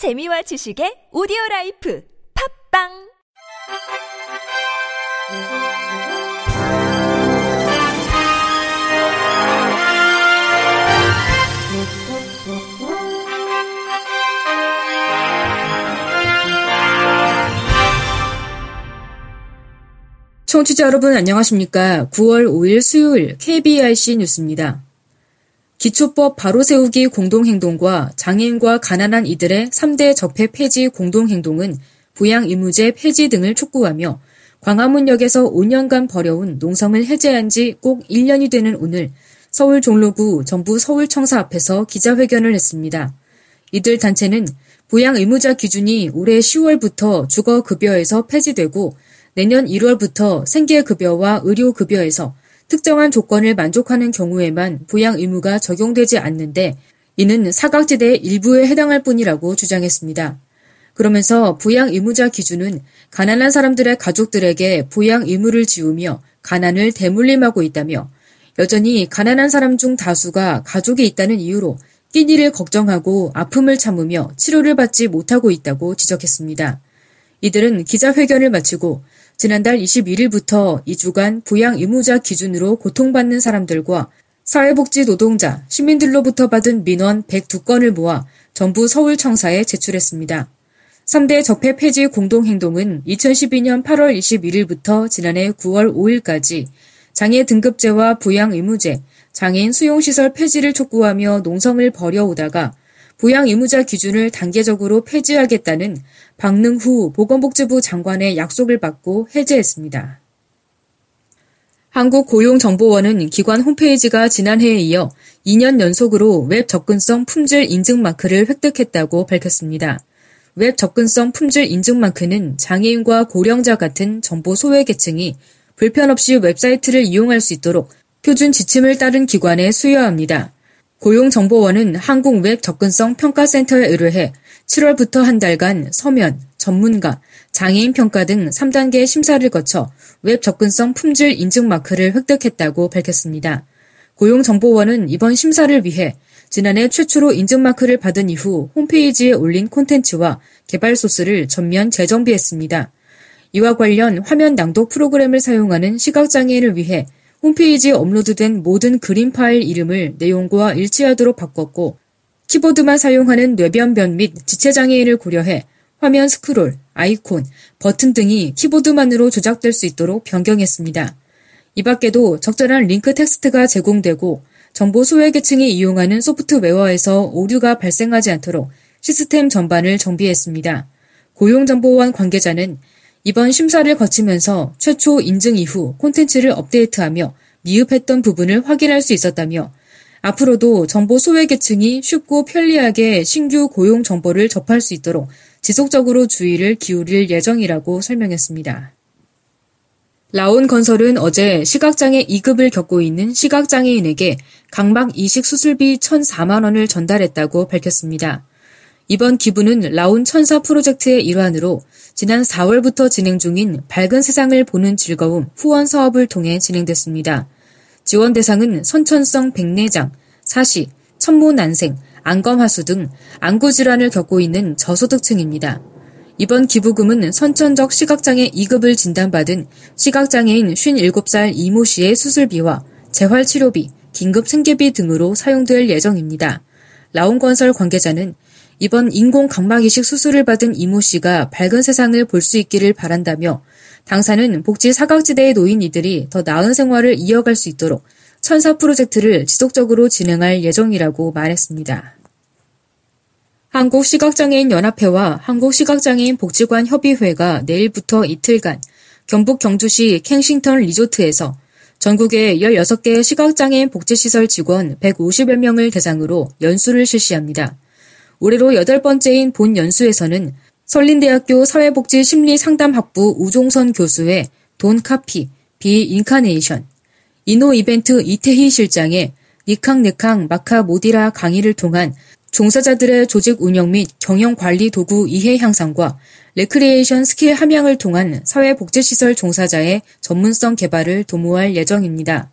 재미와 지식의 오디오 라이프 팝빵 청취자 여러분 안녕하십니까? 9월 5일 수요일 KBRC 뉴스입니다. 기초법 바로 세우기 공동행동과 장애인과 가난한 이들의 3대 적폐 폐지 공동행동은 부양 의무제 폐지 등을 촉구하며 광화문역에서 5년간 버려온 농성을 해제한 지 꼭 1년이 되는 오늘 서울 종로구 정부 서울청사 앞에서 기자회견을 했습니다. 이들 단체는 부양 의무자 기준이 올해 10월부터 주거급여에서 폐지되고 내년 1월부터 생계급여와 의료급여에서 특정한 조건을 만족하는 경우에만 부양 의무가 적용되지 않는데 이는 사각지대의 일부에 해당할 뿐이라고 주장했습니다. 그러면서 부양 의무자 기준은 가난한 사람들의 가족들에게 부양 의무를 지우며 가난을 대물림하고 있다며 여전히 가난한 사람 중 다수가 가족이 있다는 이유로 끼니를 걱정하고 아픔을 참으며 치료를 받지 못하고 있다고 지적했습니다. 이들은 기자회견을 마치고 지난달 21일부터 2주간 부양 의무자 기준으로 고통받는 사람들과 사회복지 노동자, 시민들로부터 받은 민원 102건을 모아 전부 서울청사에 제출했습니다. 3대 적폐 폐지 공동행동은 2012년 8월 21일부터 지난해 9월 5일까지 장애 등급제와 부양 의무제, 장애인 수용시설 폐지를 촉구하며 농성을 벌여오다가 부양 의무자 기준을 단계적으로 폐지하겠다는 박능후 보건복지부 장관의 약속을 받고 해제했습니다. 한국고용정보원은 기관 홈페이지가 지난해에 이어 2년 연속으로 웹 접근성 품질 인증 마크를 획득했다고 밝혔습니다. 웹 접근성 품질 인증 마크는 장애인과 고령자 같은 정보 소외 계층이 불편 없이 웹사이트를 이용할 수 있도록 표준 지침을 따른 기관에 수여합니다. 고용정보원은 한국웹 접근성 평가센터에 의뢰해 7월부터 한 달간 서면, 전문가, 장애인 평가 등 3단계 심사를 거쳐 웹 접근성 품질 인증 마크를 획득했다고 밝혔습니다. 고용정보원은 이번 심사를 위해 지난해 최초로 인증 마크를 받은 이후 홈페이지에 올린 콘텐츠와 개발 소스를 전면 재정비했습니다. 이와 관련 화면 낭독 프로그램을 사용하는 시각장애인을 위해 홈페이지에 업로드된 모든 그림 파일 이름을 내용과 일치하도록 바꿨고 키보드만 사용하는 뇌병변 및 지체장애인을 고려해 화면 스크롤, 아이콘, 버튼 등이 키보드만으로 조작될 수 있도록 변경했습니다. 이 밖에도 적절한 링크 텍스트가 제공되고 정보 소외계층이 이용하는 소프트웨어에서 오류가 발생하지 않도록 시스템 전반을 정비했습니다. 고용정보원 관계자는 이번 심사를 거치면서 최초 인증 이후 콘텐츠를 업데이트하며 미흡했던 부분을 확인할 수 있었다며 앞으로도 정보 소외계층이 쉽고 편리하게 신규 고용 정보를 접할 수 있도록 지속적으로 주의를 기울일 예정이라고 설명했습니다. 라온 건설은 어제 시각장애 2급을 겪고 있는 시각장애인에게 각막 이식 수술비 1,004만 원을 전달했다고 밝혔습니다. 이번 기부는 라온 천사 프로젝트의 일환으로 지난 4월부터 진행 중인 밝은 세상을 보는 즐거움 후원 사업을 통해 진행됐습니다. 지원 대상은 선천성 백내장, 사시, 천모난생, 안검하수 등 안구 질환을 겪고 있는 저소득층입니다. 이번 기부금은 선천적 시각장애 2급을 진단받은 시각장애인 57살 이모 씨의 수술비와 재활치료비, 긴급 생계비 등으로 사용될 예정입니다. 라온건설 관계자는 이번 인공 각막 이식 수술을 받은 이모 씨가 밝은 세상을 볼 수 있기를 바란다며 당사는 복지 사각지대에 놓인 이들이 더 나은 생활을 이어갈 수 있도록 천사 프로젝트를 지속적으로 진행할 예정이라고 말했습니다. 한국시각장애인 연합회와 한국시각장애인 복지관 협의회가 내일부터 이틀간 경북 경주시 캥싱턴 리조트에서 전국의 16개 시각장애인 복지시설 직원 150여 명을 대상으로 연수를 실시합니다. 올해로 여덟 번째인 본 연수에서는 설린대학교 사회복지 심리상담학부 우종선 교수의 Don't copy, be incarnation, 이노 이벤트 이태희 실장의 니캉니캉 마카 모디라 강의를 통한 종사자들의 조직 운영 및 경영 관리 도구 이해 향상과 레크리에이션 스킬 함양을 통한 사회복지시설 종사자의 전문성 개발을 도모할 예정입니다.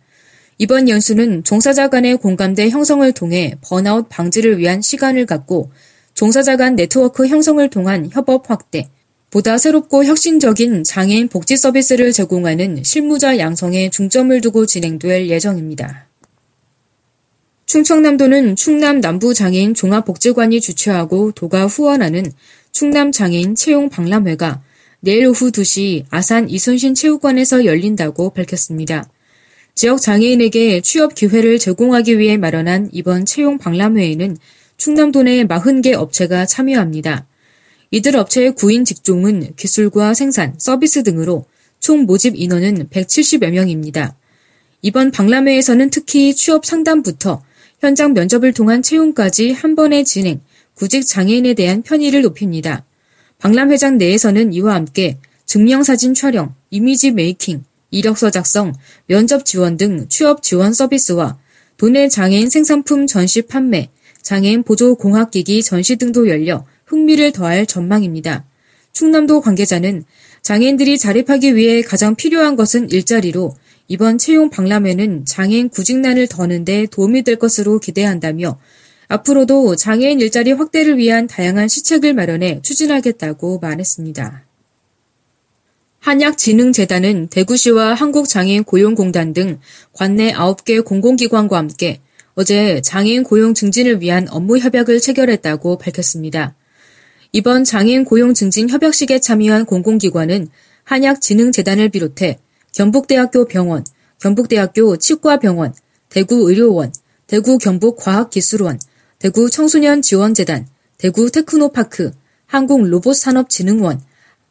이번 연수는 종사자 간의 공감대 형성을 통해 번아웃 방지를 위한 시간을 갖고 종사자 간 네트워크 형성을 통한 협업 확대, 보다 새롭고 혁신적인 장애인 복지 서비스를 제공하는 실무자 양성에 중점을 두고 진행될 예정입니다. 충청남도는 충남 남부 장애인 종합복지관이 주최하고 도가 후원하는 충남 장애인 채용 박람회가 내일 오후 2시 아산 이순신 체육관에서 열린다고 밝혔습니다. 지역 장애인에게 취업 기회를 제공하기 위해 마련한 이번 채용 박람회에는 충남도 내 40개 업체가 참여합니다. 이들 업체의 구인 직종은 기술과 생산, 서비스 등으로 총 모집 인원은 170여 명입니다. 이번 박람회에서는 특히 취업 상담부터 현장 면접을 통한 채용까지 한 번에 진행, 구직 장애인에 대한 편의를 높입니다. 박람회장 내에서는 이와 함께 증명사진 촬영, 이미지 메이킹, 이력서 작성, 면접 지원 등 취업 지원 서비스와 도내 장애인 생산품 전시 판매, 장애인 보조 공학기기 전시 등도 열려 흥미를 더할 전망입니다. 충남도 관계자는 장애인들이 자립하기 위해 가장 필요한 것은 일자리로 이번 채용 박람회는 장애인 구직난을 더는 데 도움이 될 것으로 기대한다며 앞으로도 장애인 일자리 확대를 위한 다양한 시책을 마련해 추진하겠다고 말했습니다. 한약진흥재단은 대구시와 한국장애인 고용공단 등 관내 9개 공공기관과 함께 어제 장애인 고용 증진을 위한 업무 협약을 체결했다고 밝혔습니다. 이번 장애인 고용 증진 협약식에 참여한 공공기관은 한약진흥재단을 비롯해 경북대학교 병원, 경북대학교 치과병원, 대구의료원, 대구 경북과학기술원, 대구 청소년지원재단, 대구 테크노파크, 한국로봇산업진흥원,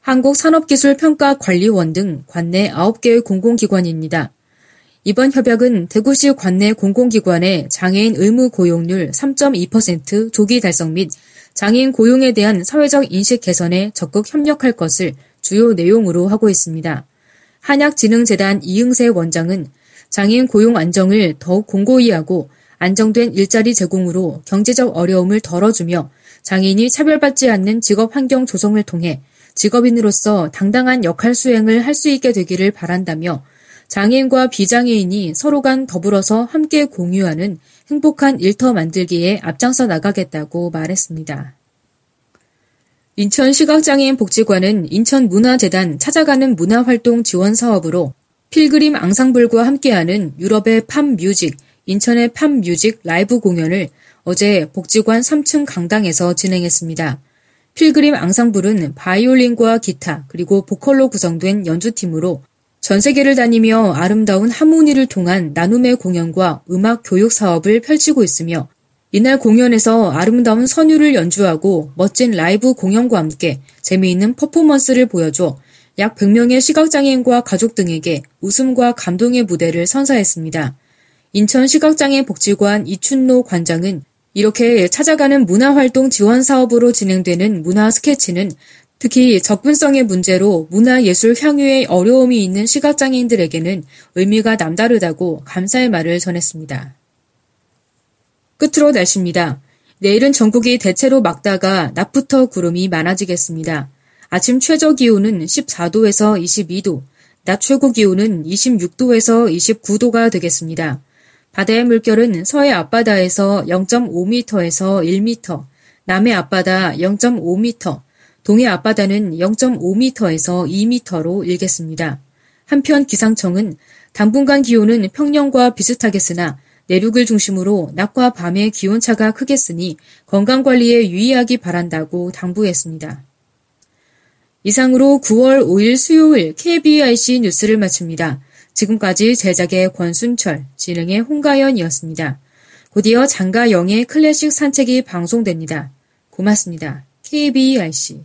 한국산업기술평가관리원 등 관내 9개의 공공기관입니다. 이번 협약은 대구시 관내 공공기관의 장애인 의무 고용률 3.2% 조기 달성 및 장애인 고용에 대한 사회적 인식 개선에 적극 협력할 것을 주요 내용으로 하고 있습니다. 한약진흥재단 이응세 원장은 장애인 고용 안정을 더욱 공고히 하고 안정된 일자리 제공으로 경제적 어려움을 덜어주며 장애인이 차별받지 않는 직업 환경 조성을 통해 직업인으로서 당당한 역할 수행을 할 수 있게 되기를 바란다며 장애인과 비장애인이 서로 간 더불어서 함께 공유하는 행복한 일터 만들기에 앞장서 나가겠다고 말했습니다. 인천시각장애인 복지관은 인천문화재단 찾아가는 문화활동 지원 사업으로 필그림 앙상블과 함께하는 유럽의 팝 뮤직, 인천의 팝 뮤직 라이브 공연을 어제 복지관 3층 강당에서 진행했습니다. 필그림 앙상블은 바이올린과 기타 그리고 보컬로 구성된 연주팀으로 전 세계를 다니며 아름다운 하모니를 통한 나눔의 공연과 음악 교육 사업을 펼치고 있으며 이날 공연에서 아름다운 선율을 연주하고 멋진 라이브 공연과 함께 재미있는 퍼포먼스를 보여줘 약 100명의 시각장애인과 가족 등에게 웃음과 감동의 무대를 선사했습니다. 인천 시각장애 복지관 이춘노 관장은 이렇게 찾아가는 문화활동 지원 사업으로 진행되는 문화 스케치는 특히 접근성의 문제로 문화예술 향유에 어려움이 있는 시각장애인들에게는 의미가 남다르다고 감사의 말을 전했습니다. 끝으로 날씨입니다. 내일은 전국이 대체로 맑다가 낮부터 구름이 많아지겠습니다. 아침 최저 기온은 14도에서 22도, 낮 최고 기온은 26도에서 29도가 되겠습니다. 바다의 물결은 서해 앞바다에서 0.5m에서 1m, 남해 앞바다 0.5m, 동해 앞바다는 0.5m에서 2m로 일겠습니다. 한편 기상청은 당분간 기온은 평년과 비슷하겠으나 내륙을 중심으로 낮과 밤의 기온차가 크겠으니 건강관리에 유의하기 바란다고 당부했습니다. 이상으로 9월 5일 수요일 KBIC 뉴스를 마칩니다. 지금까지 제작의 권순철, 진행의 홍가연이었습니다. 곧이어 장가영의 클래식 산책이 방송됩니다. 고맙습니다. KBRC